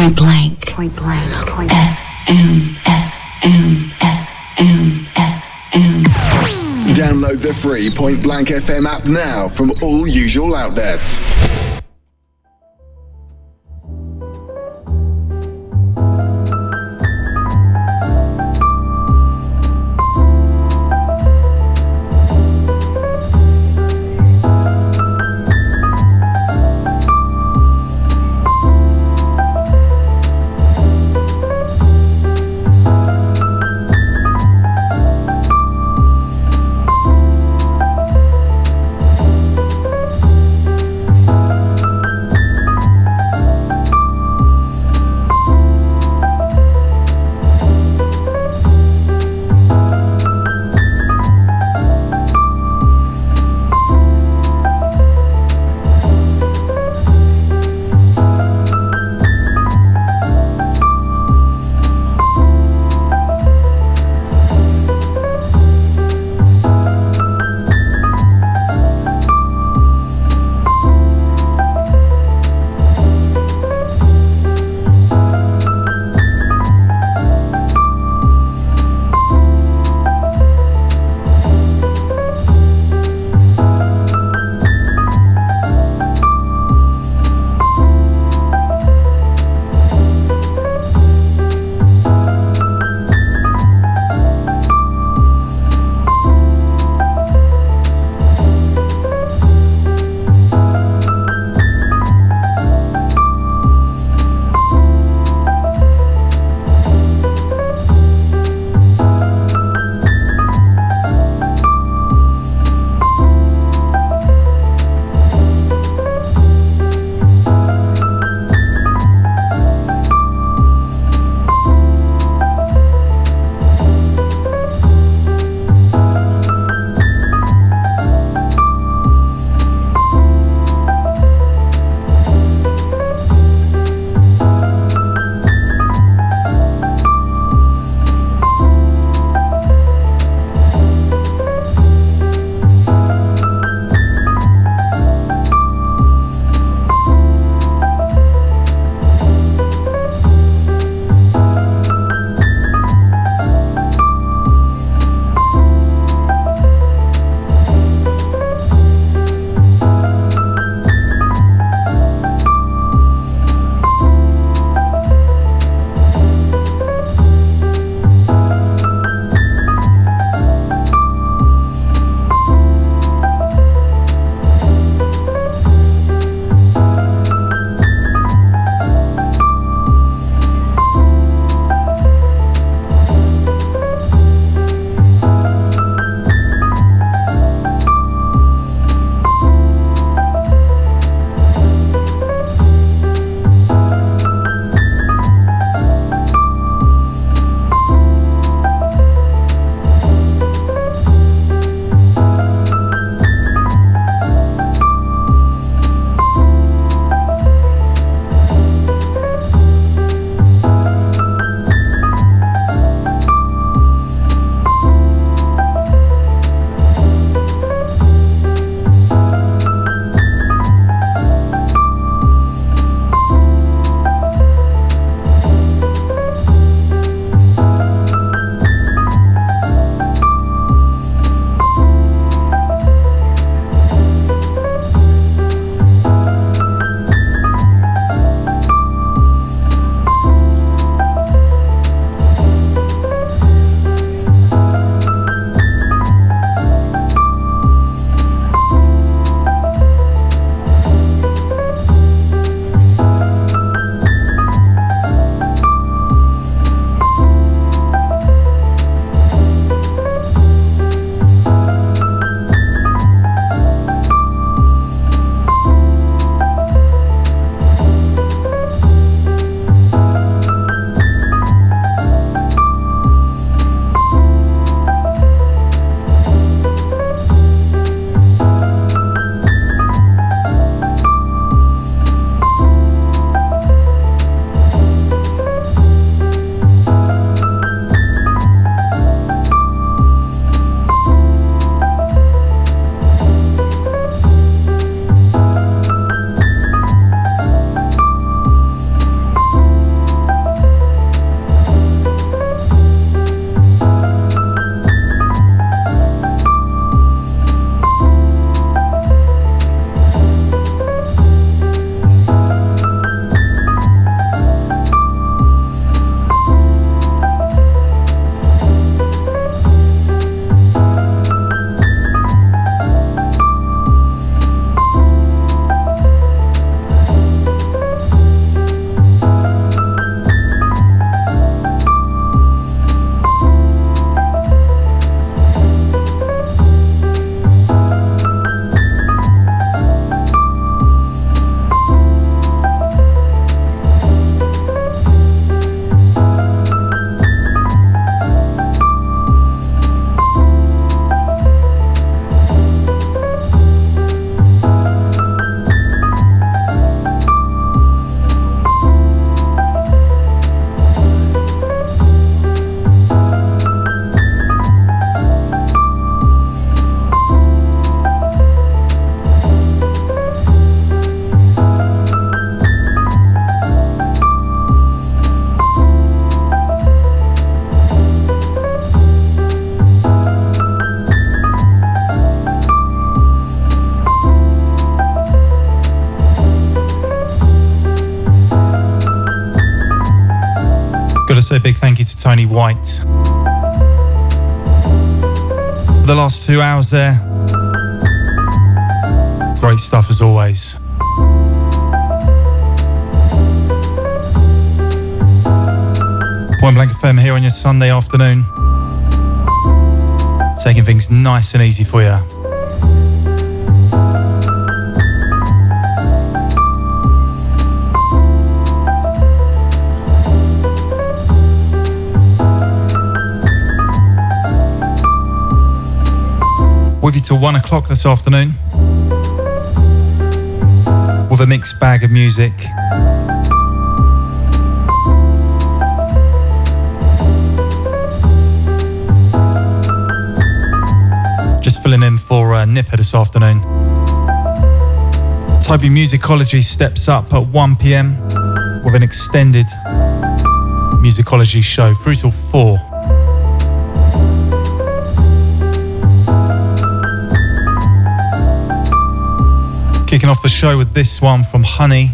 Point blank. Point blank. Point FM. FM. FM. FM. Download the free Point Blank FM app now from all usual outlets. Also, a big thank you to Tony White. For the last two hours there, great stuff as always. Point Blank FM here on your Sunday afternoon. Taking things nice and easy for you. With you till one o'clock this afternoon. With a mixed bag of music. Just filling in for uh, Nipper this afternoon. Toby Musicology steps up at 1 pm with an extended musicology show through till 4. Kicking off the show with this one from Honey.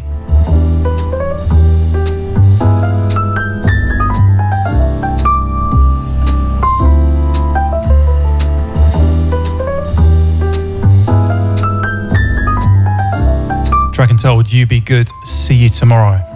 Track and would you be good? See you tomorrow.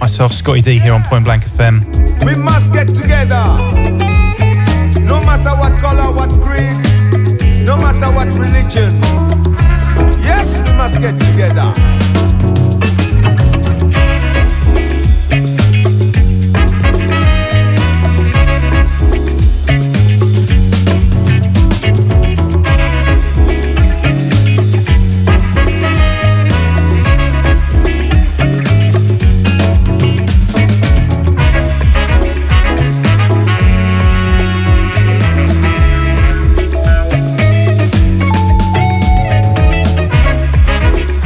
Myself, Scottie D, here on Point Blank FM. We must get together. No matter what color, what creed, no matter what religion. Yes, we must get together.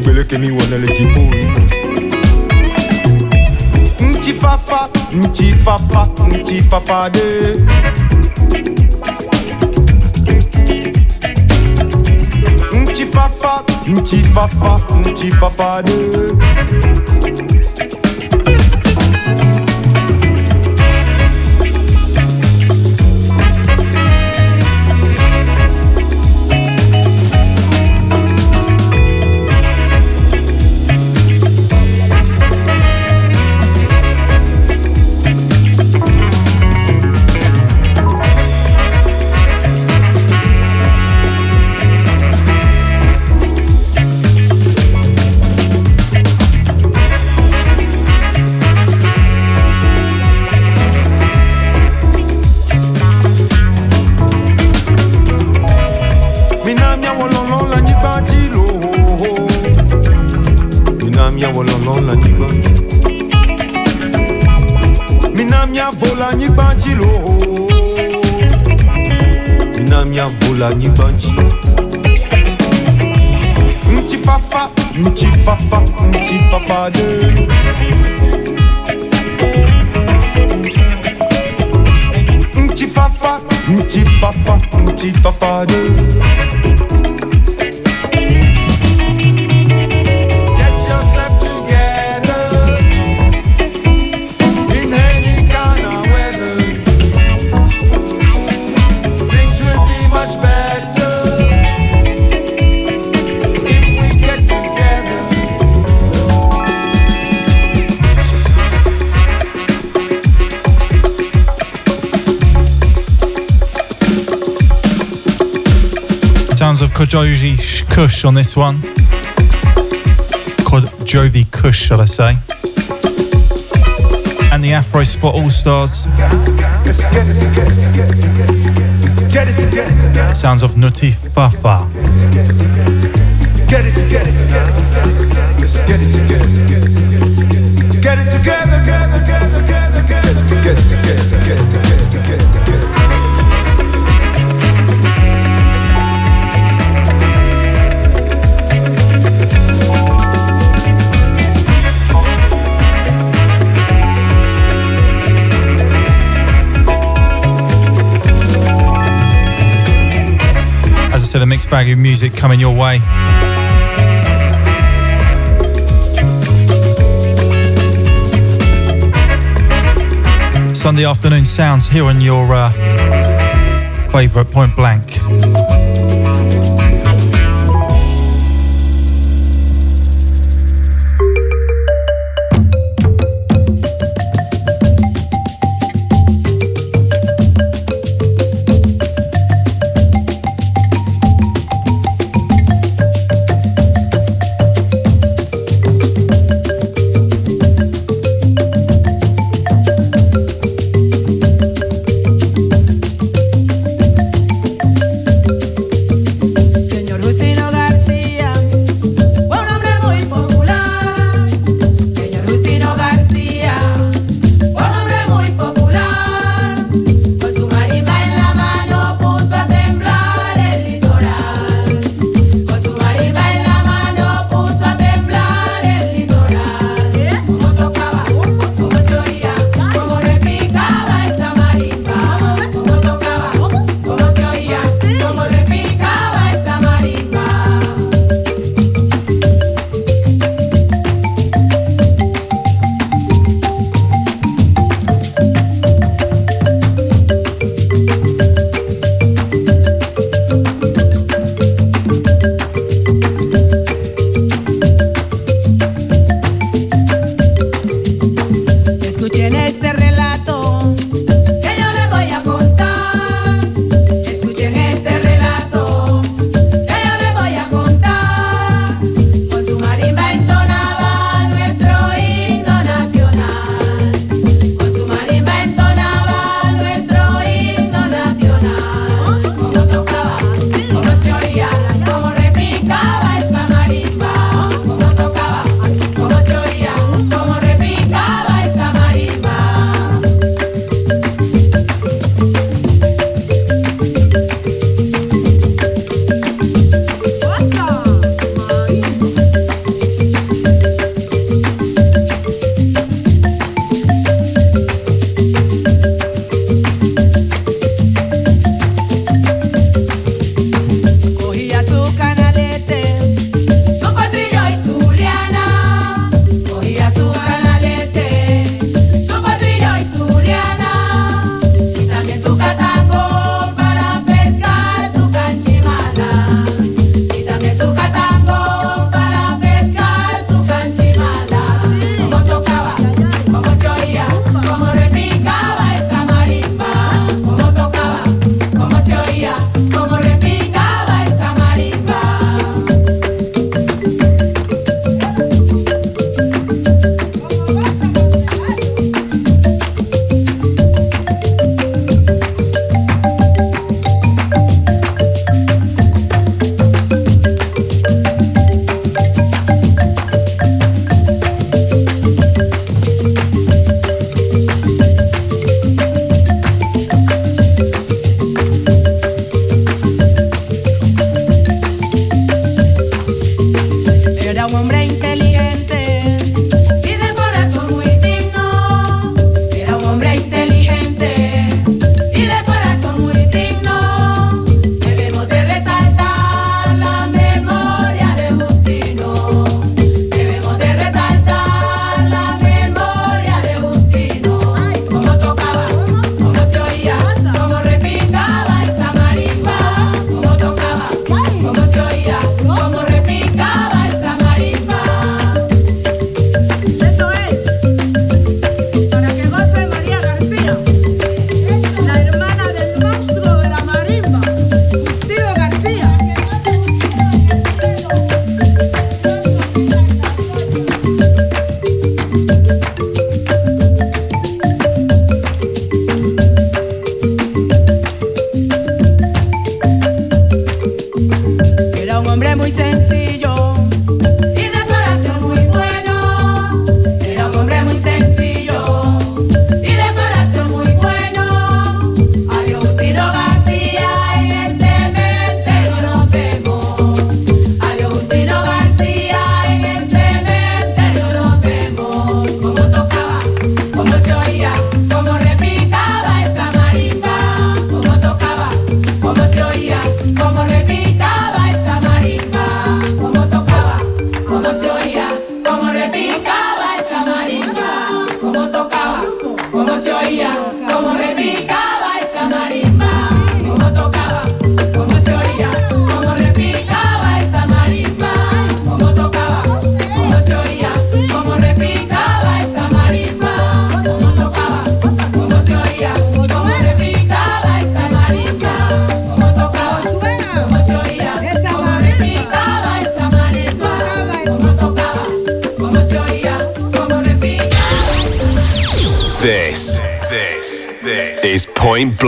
kibele kemi wana lejipoi mchifafa mchifafa mchifafade mchifafa mchifafa mchifafade this one. called Jovi Kush, shall I say. And the Afro Spot All Stars. Sounds of Nuti Fafa. Get it together. Let's bag of music coming your way. Sunday afternoon sounds here on your uh, favourite point blank.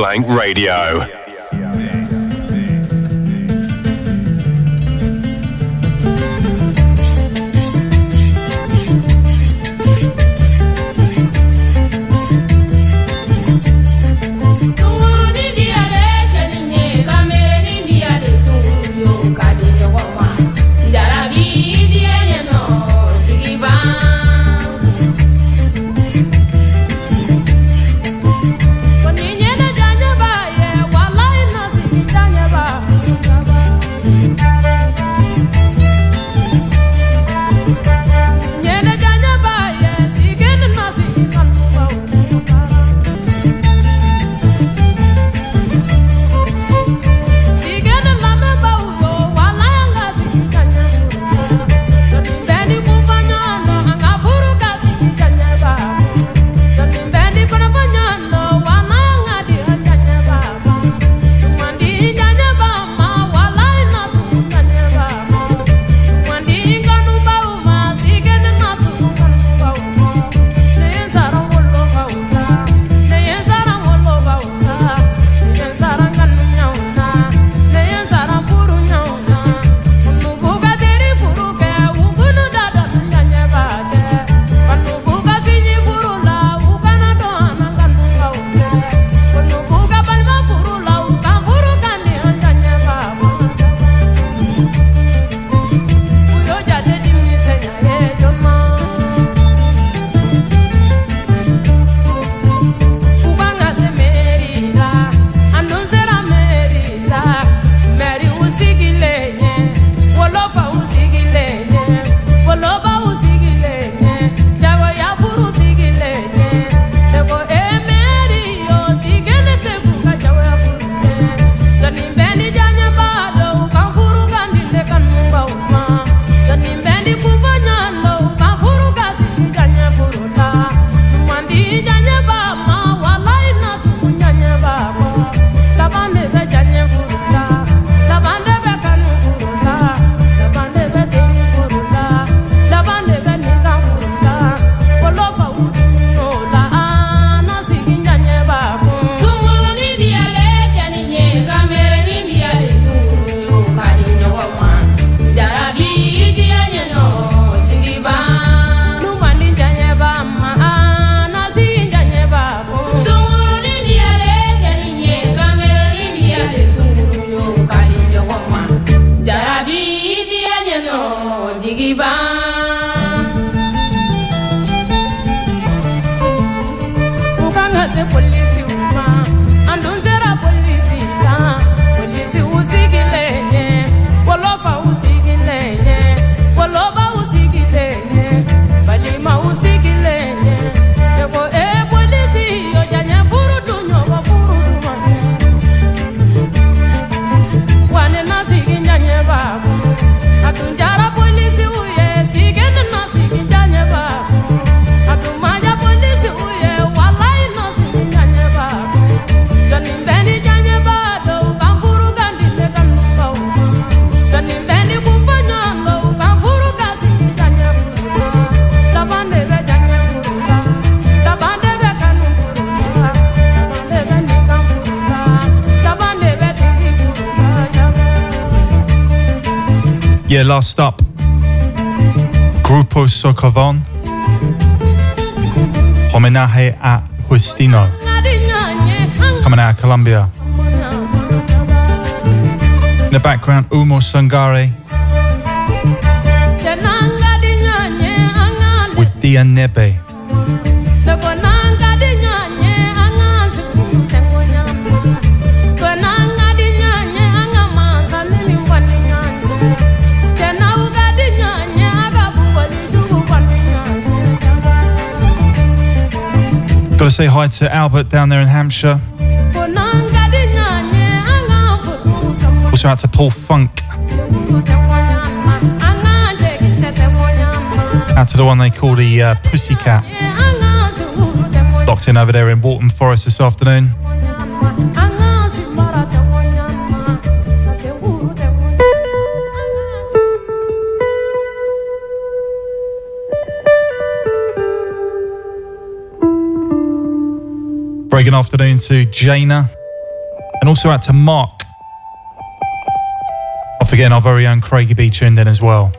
Blank Radio. Yeah, last up, Grupo Socavon, Homenaje a Justino, coming out of Colombia. In the background, Oumou Sangaré with Dia Nebe. Got to say hi to Albert down there in Hampshire. Also out to Paul Funk. Out to the one they call the uh, Pussycat. Locked in over there in Waltham Forest this afternoon. Good afternoon to Jaina. And also out to Mark. Not forgetting our very own Craigie B tuned in as well.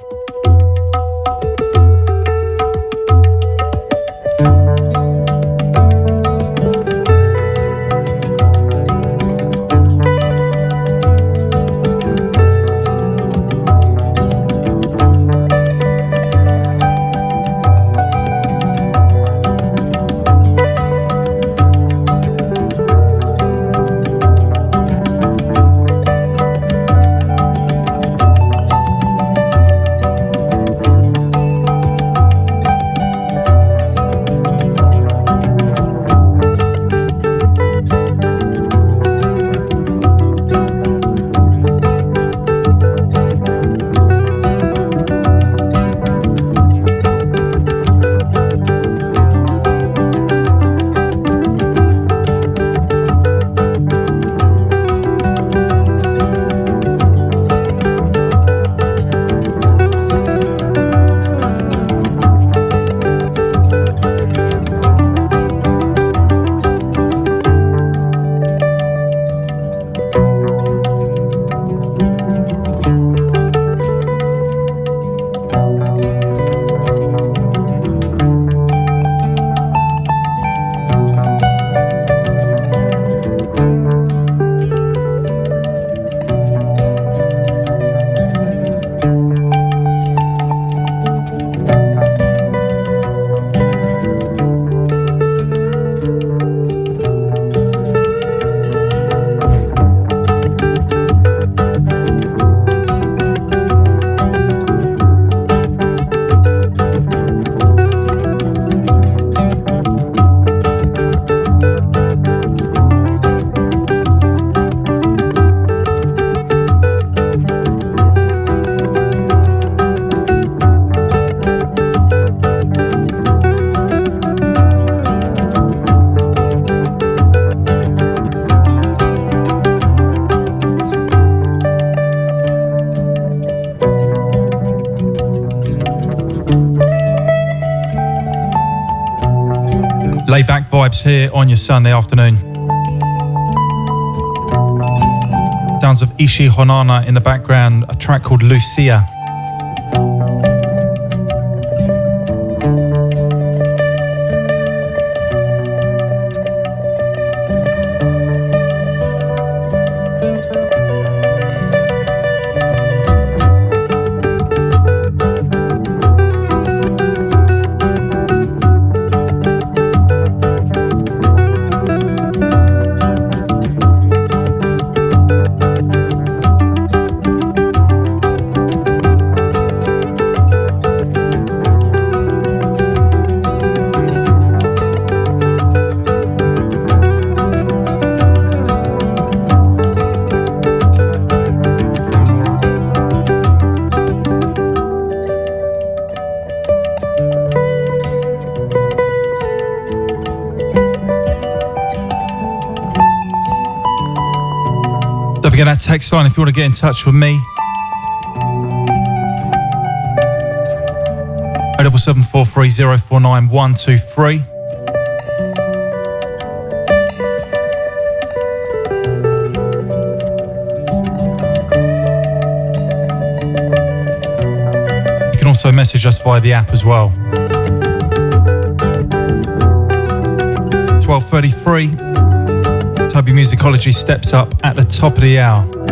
Vibes here on your Sunday afternoon. Sounds of Ishi Honana in the background, a track called Lucia. Text line if you want to get in touch with me. 07743049123. You can also message us via the app as well. 12.33, Tubby Musicology steps up at the top of the hour.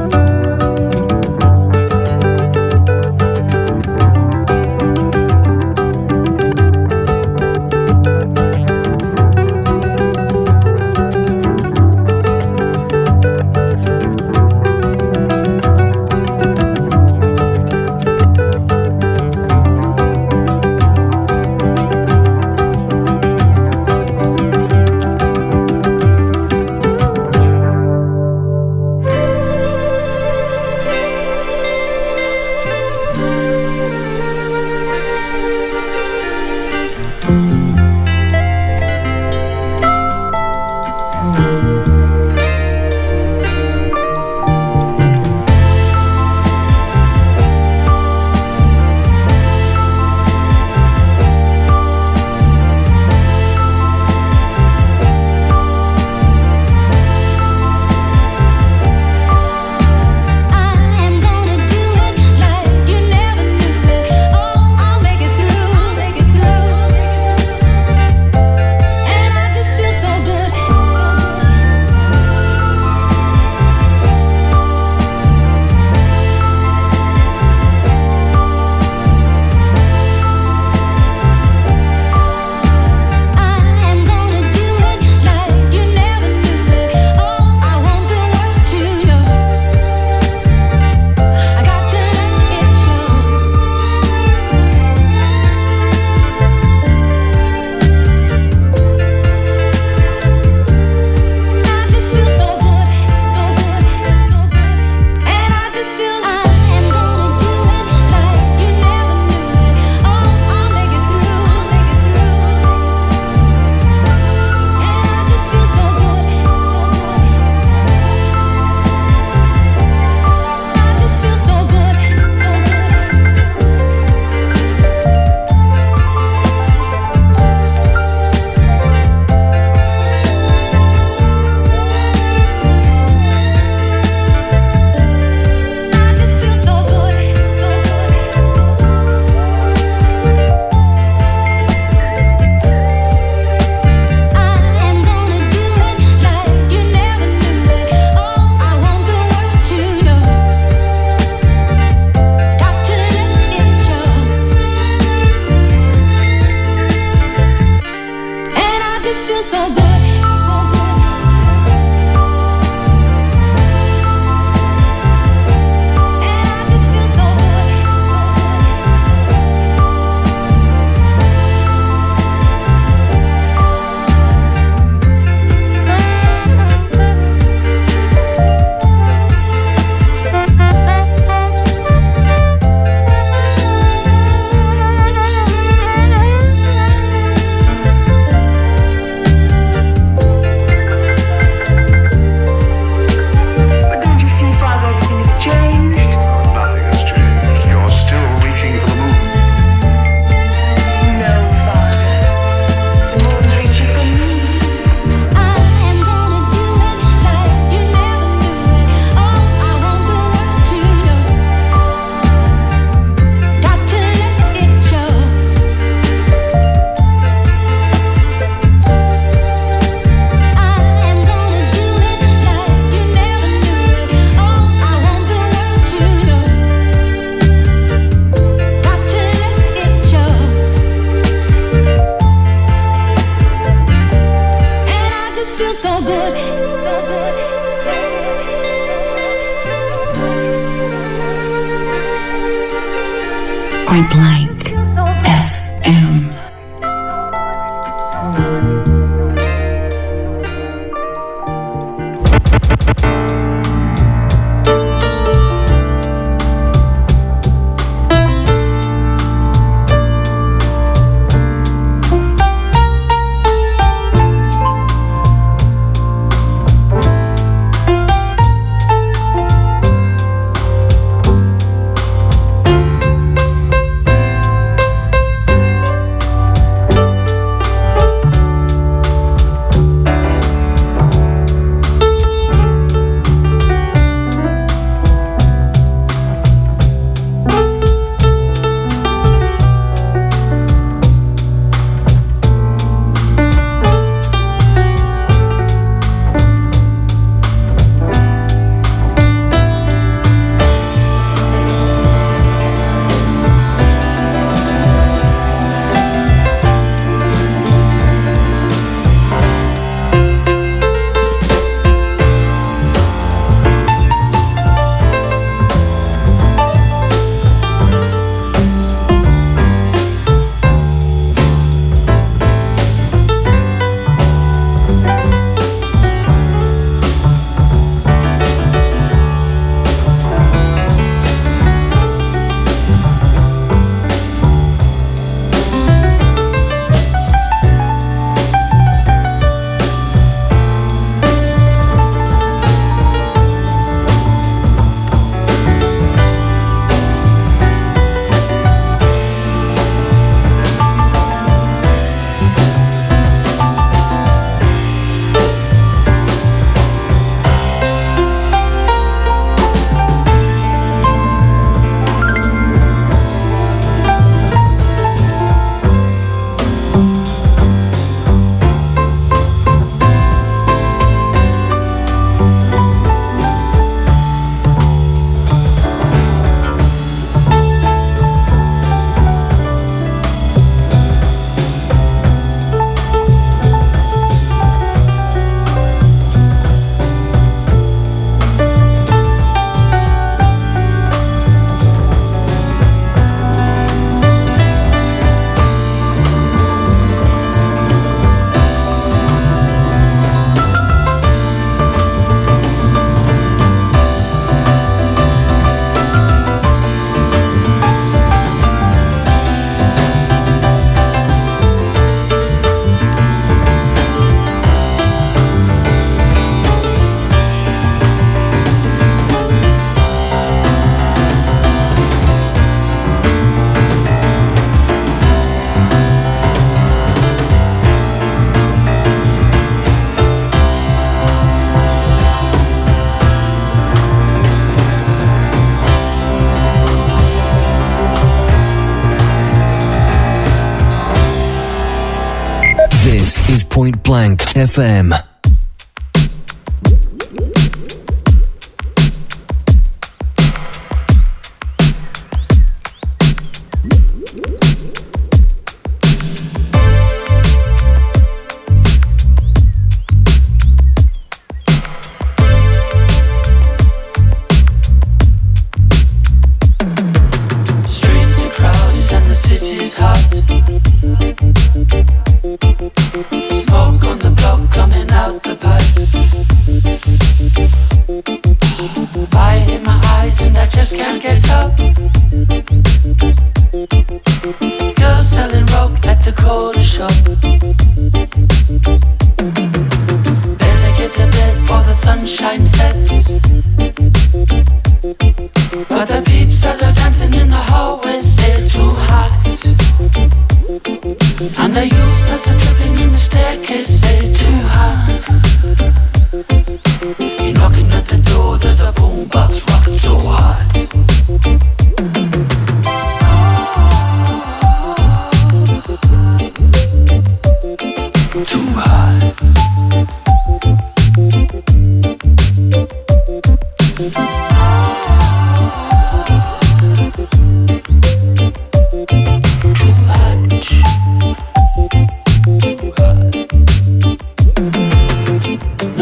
FM.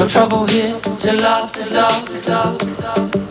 trouble here to love, to love, to love. To love.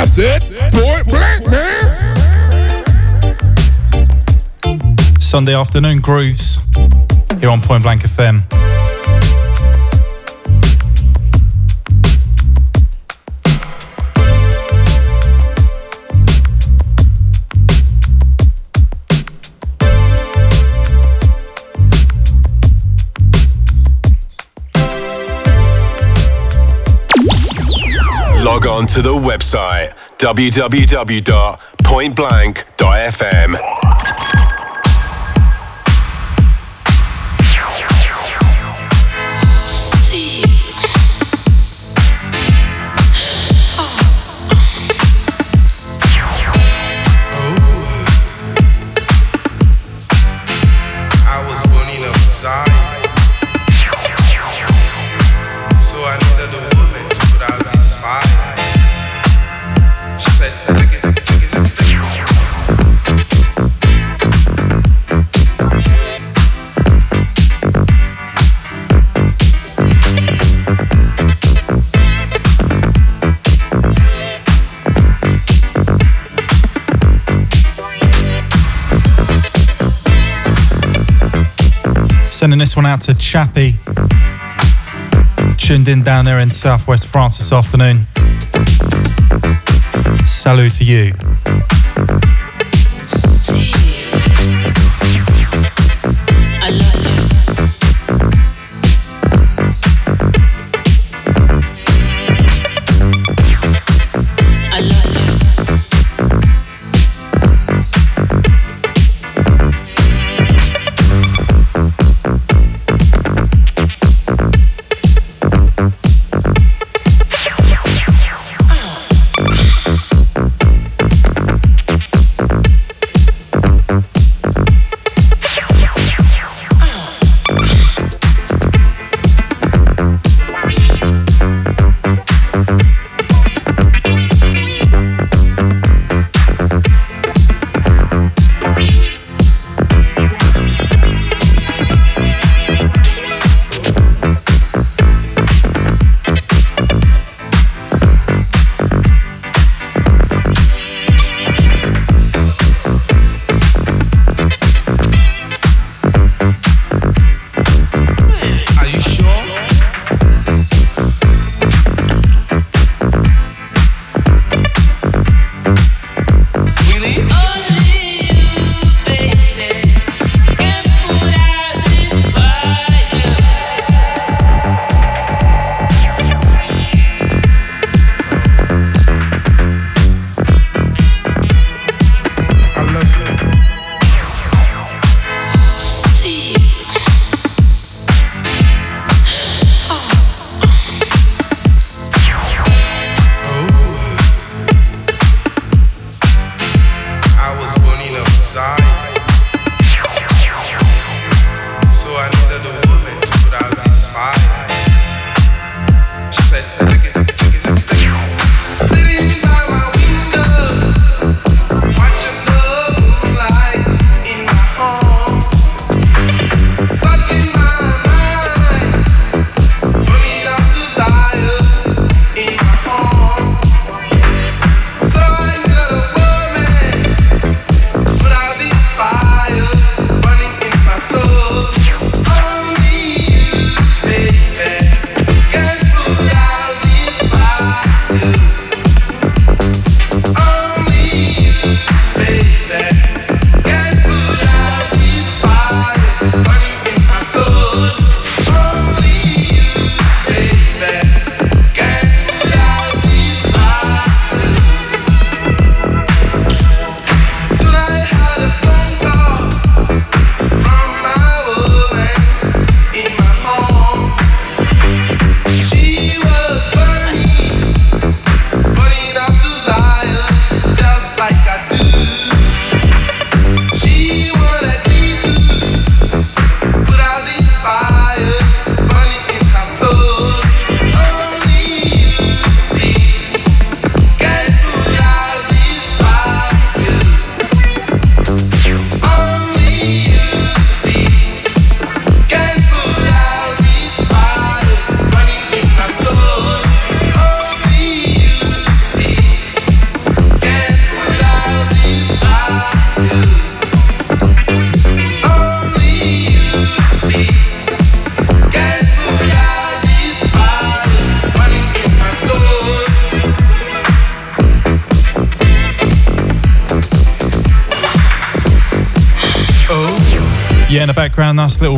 Point Blank FM. Sunday afternoon grooves here on Point Blank FM. To the website www.pointblank.fm. this one out to Chappie. Tuned in down there in southwest France this afternoon. Salut to you.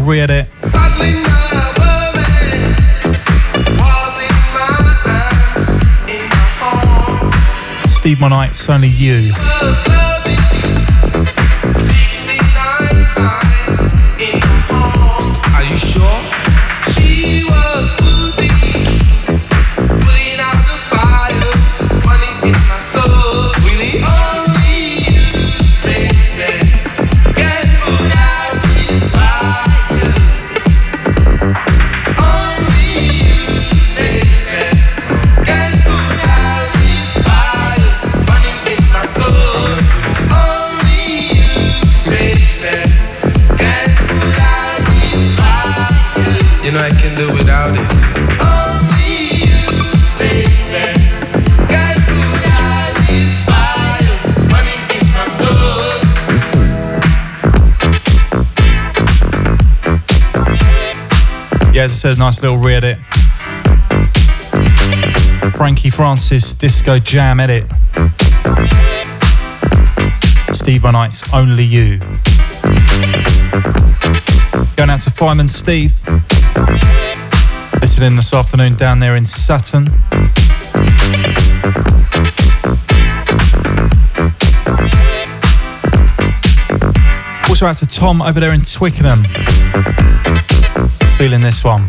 Re-edit. Steve Monite's Only You. As I said, a nice little re edit. Frankie Francis Disco Jam edit. Steve Monite's Only You. Going out to Fireman Steve. Listening this afternoon down there in Sutton. Also out to Tom over there in Twickenham. Feeling this one.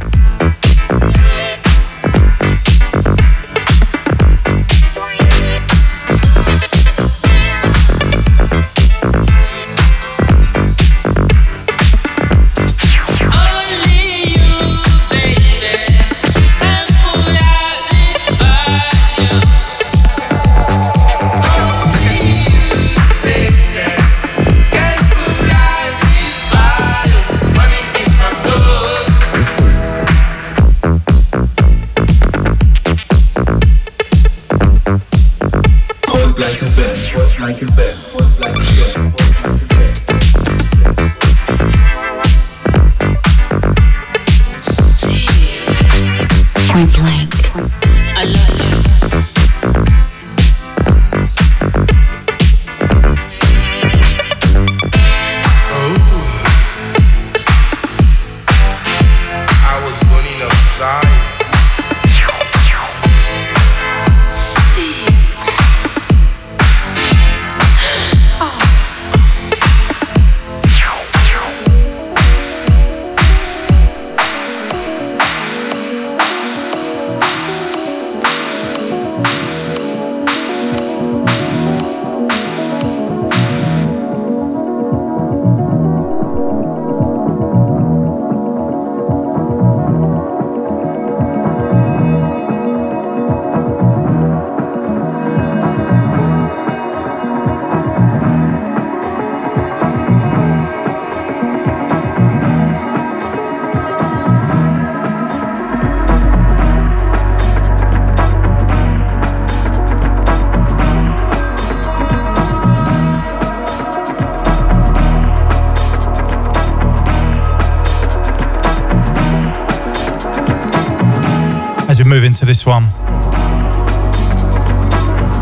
Into this one.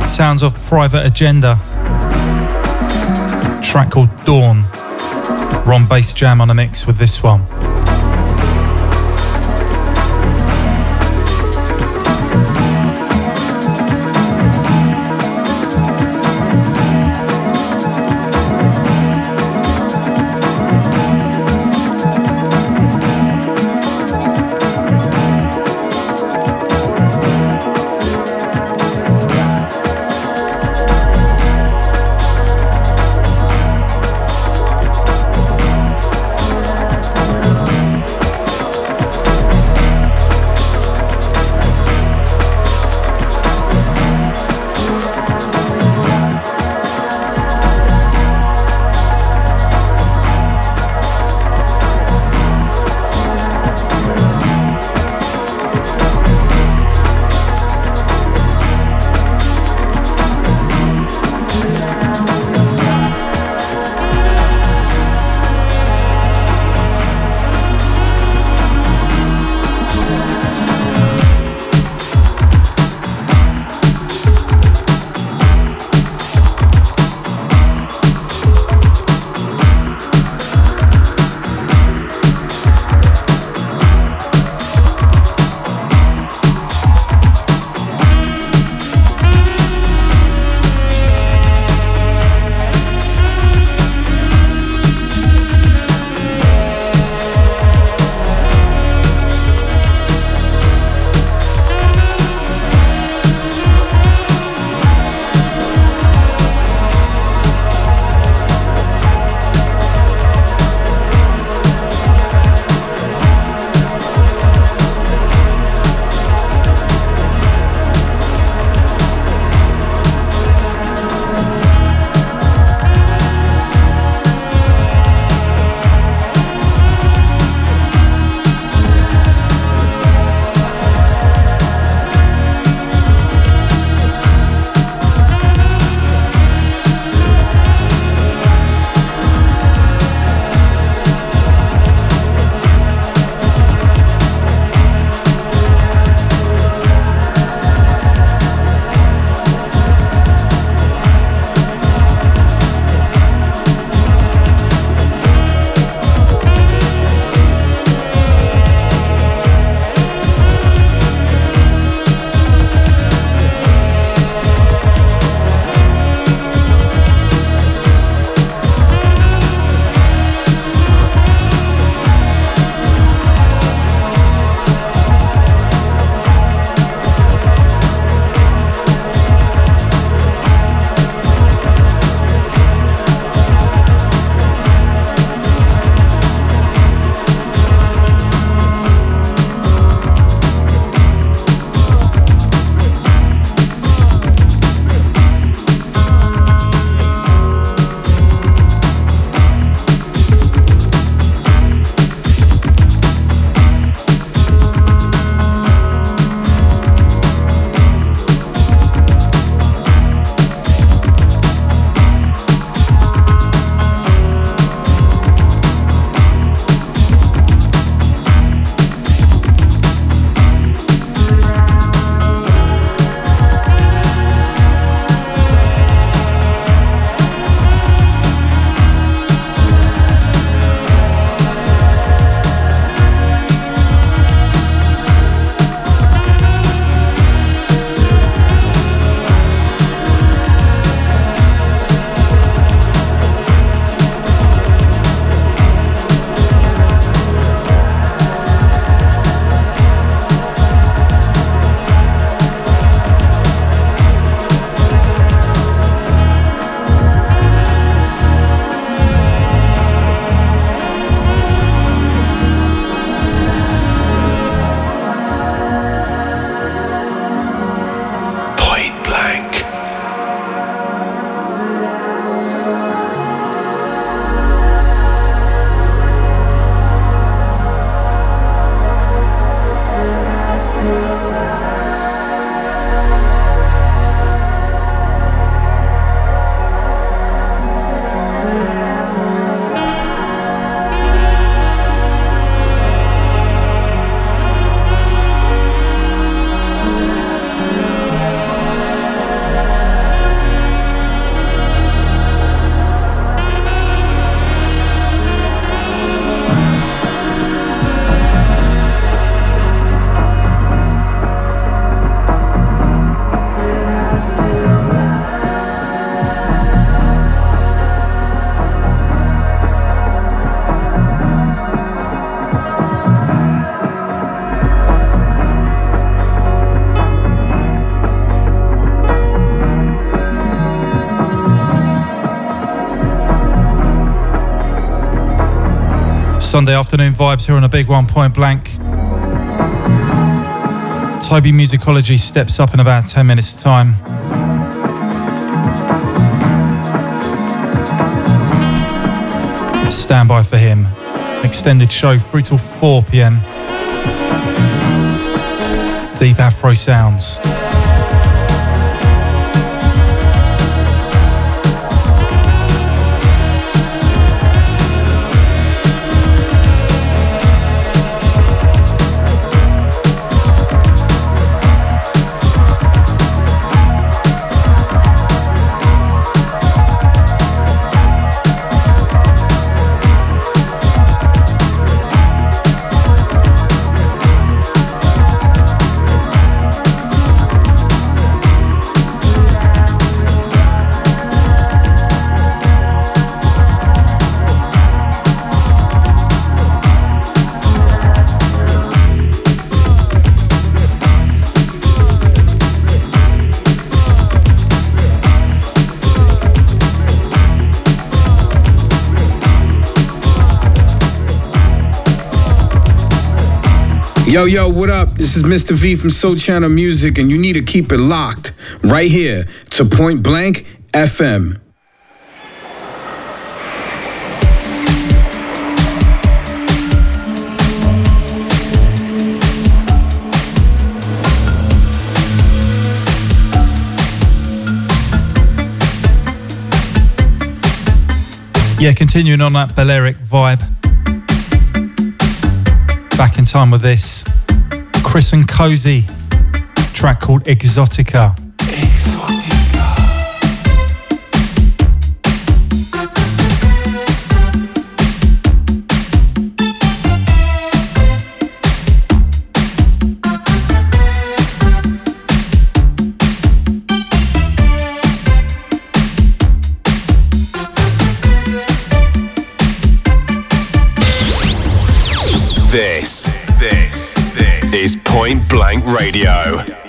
Sounds of Private Agenda. Track called Dawn. Ron Basejam on a mix with this one. Sunday afternoon vibes here on a big one point blank. Toby Musicology steps up in about 10 minutes' time. Stand by for him. Extended show through till 4 pm. Deep Afro sounds. Yo, yo, what up? This is Mr. V from Sole Channel Music, and you need to keep it locked right here to Point Blank FM. Yeah, continuing on that Balearic vibe back in time with this. Chris and Cosey, track called Exotica. Radio.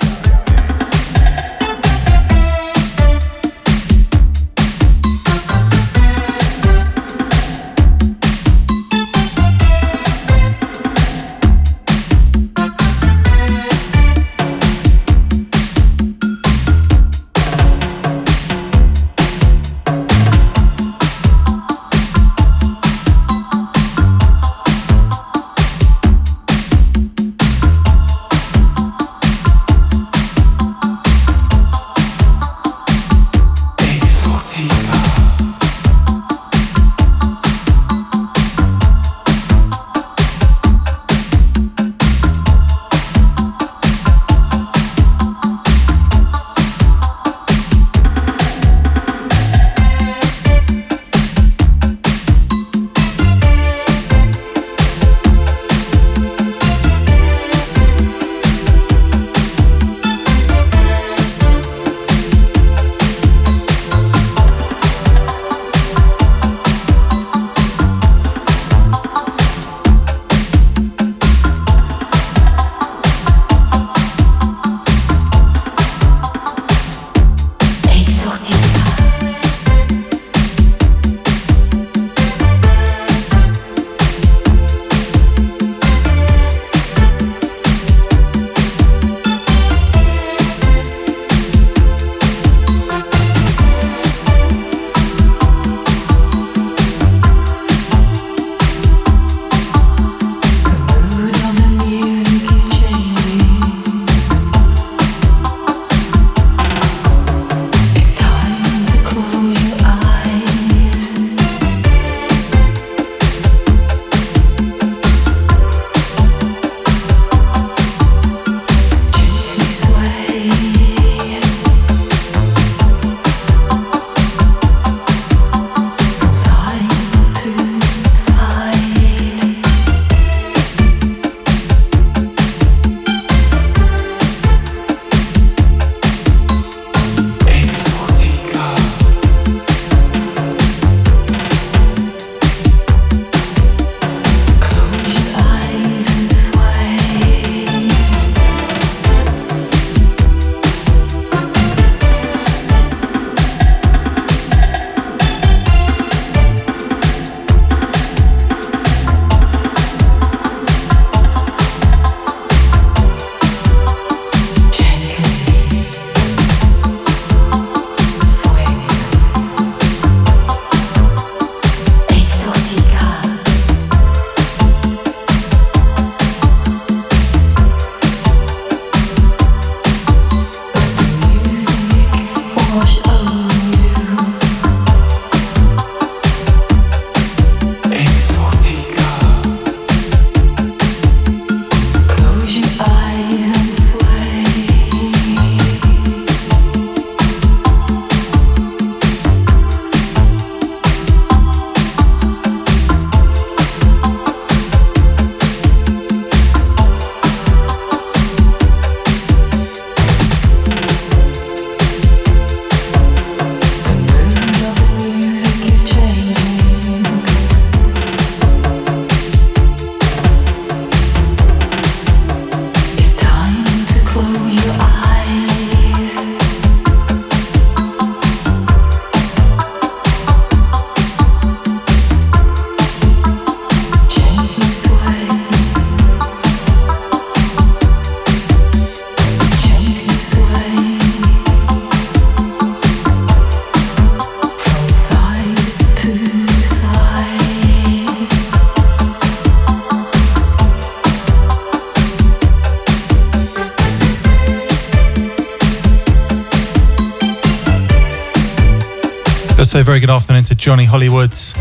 Very good afternoon to Johnny Hollywoods.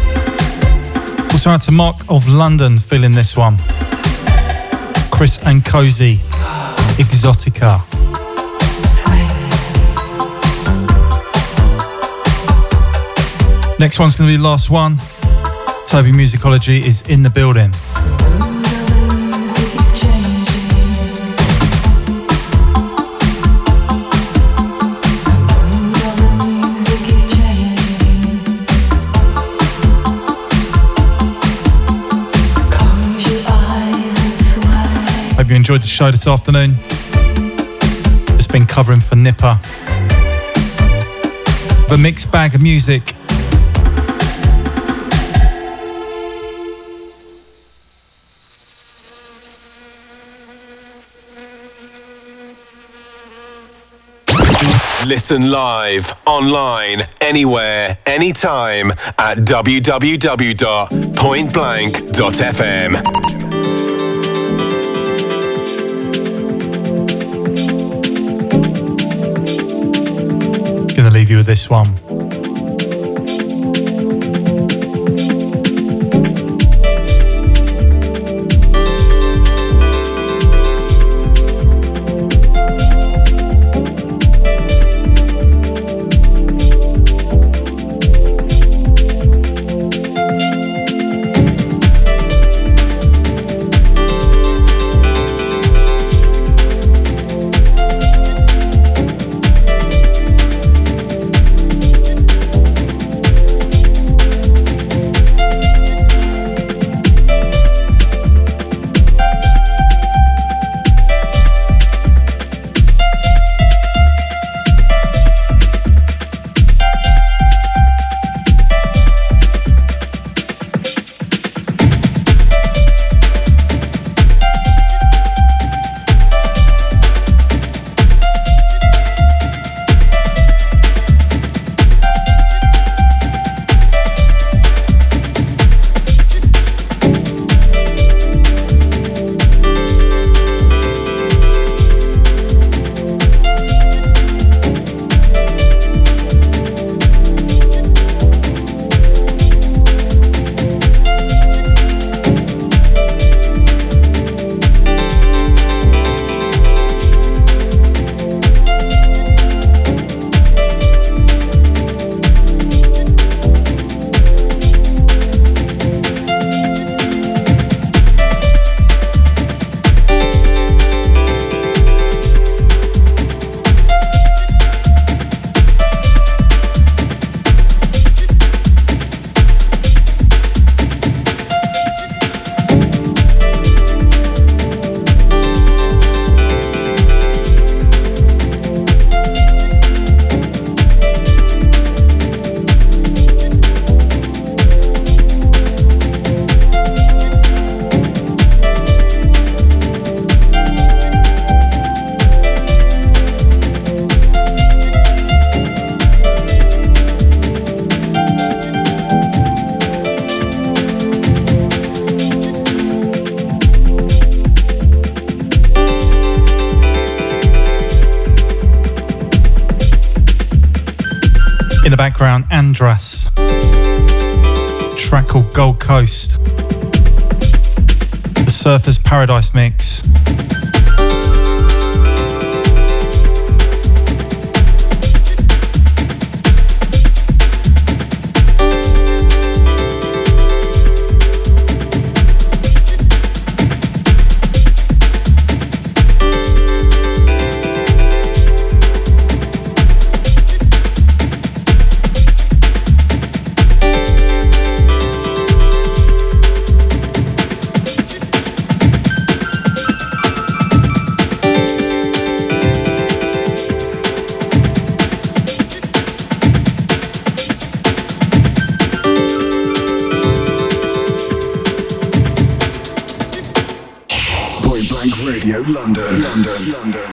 Also out to Mark of London feeling this one. Chris and Cosey, Exotica. Next one's going to be the last one. Toby Musicology is in the building. You enjoyed the show this afternoon. It's been covering for Nipper. The mixed bag of music. Listen live, online, anywhere, anytime at www.pointblank.fm. With this one.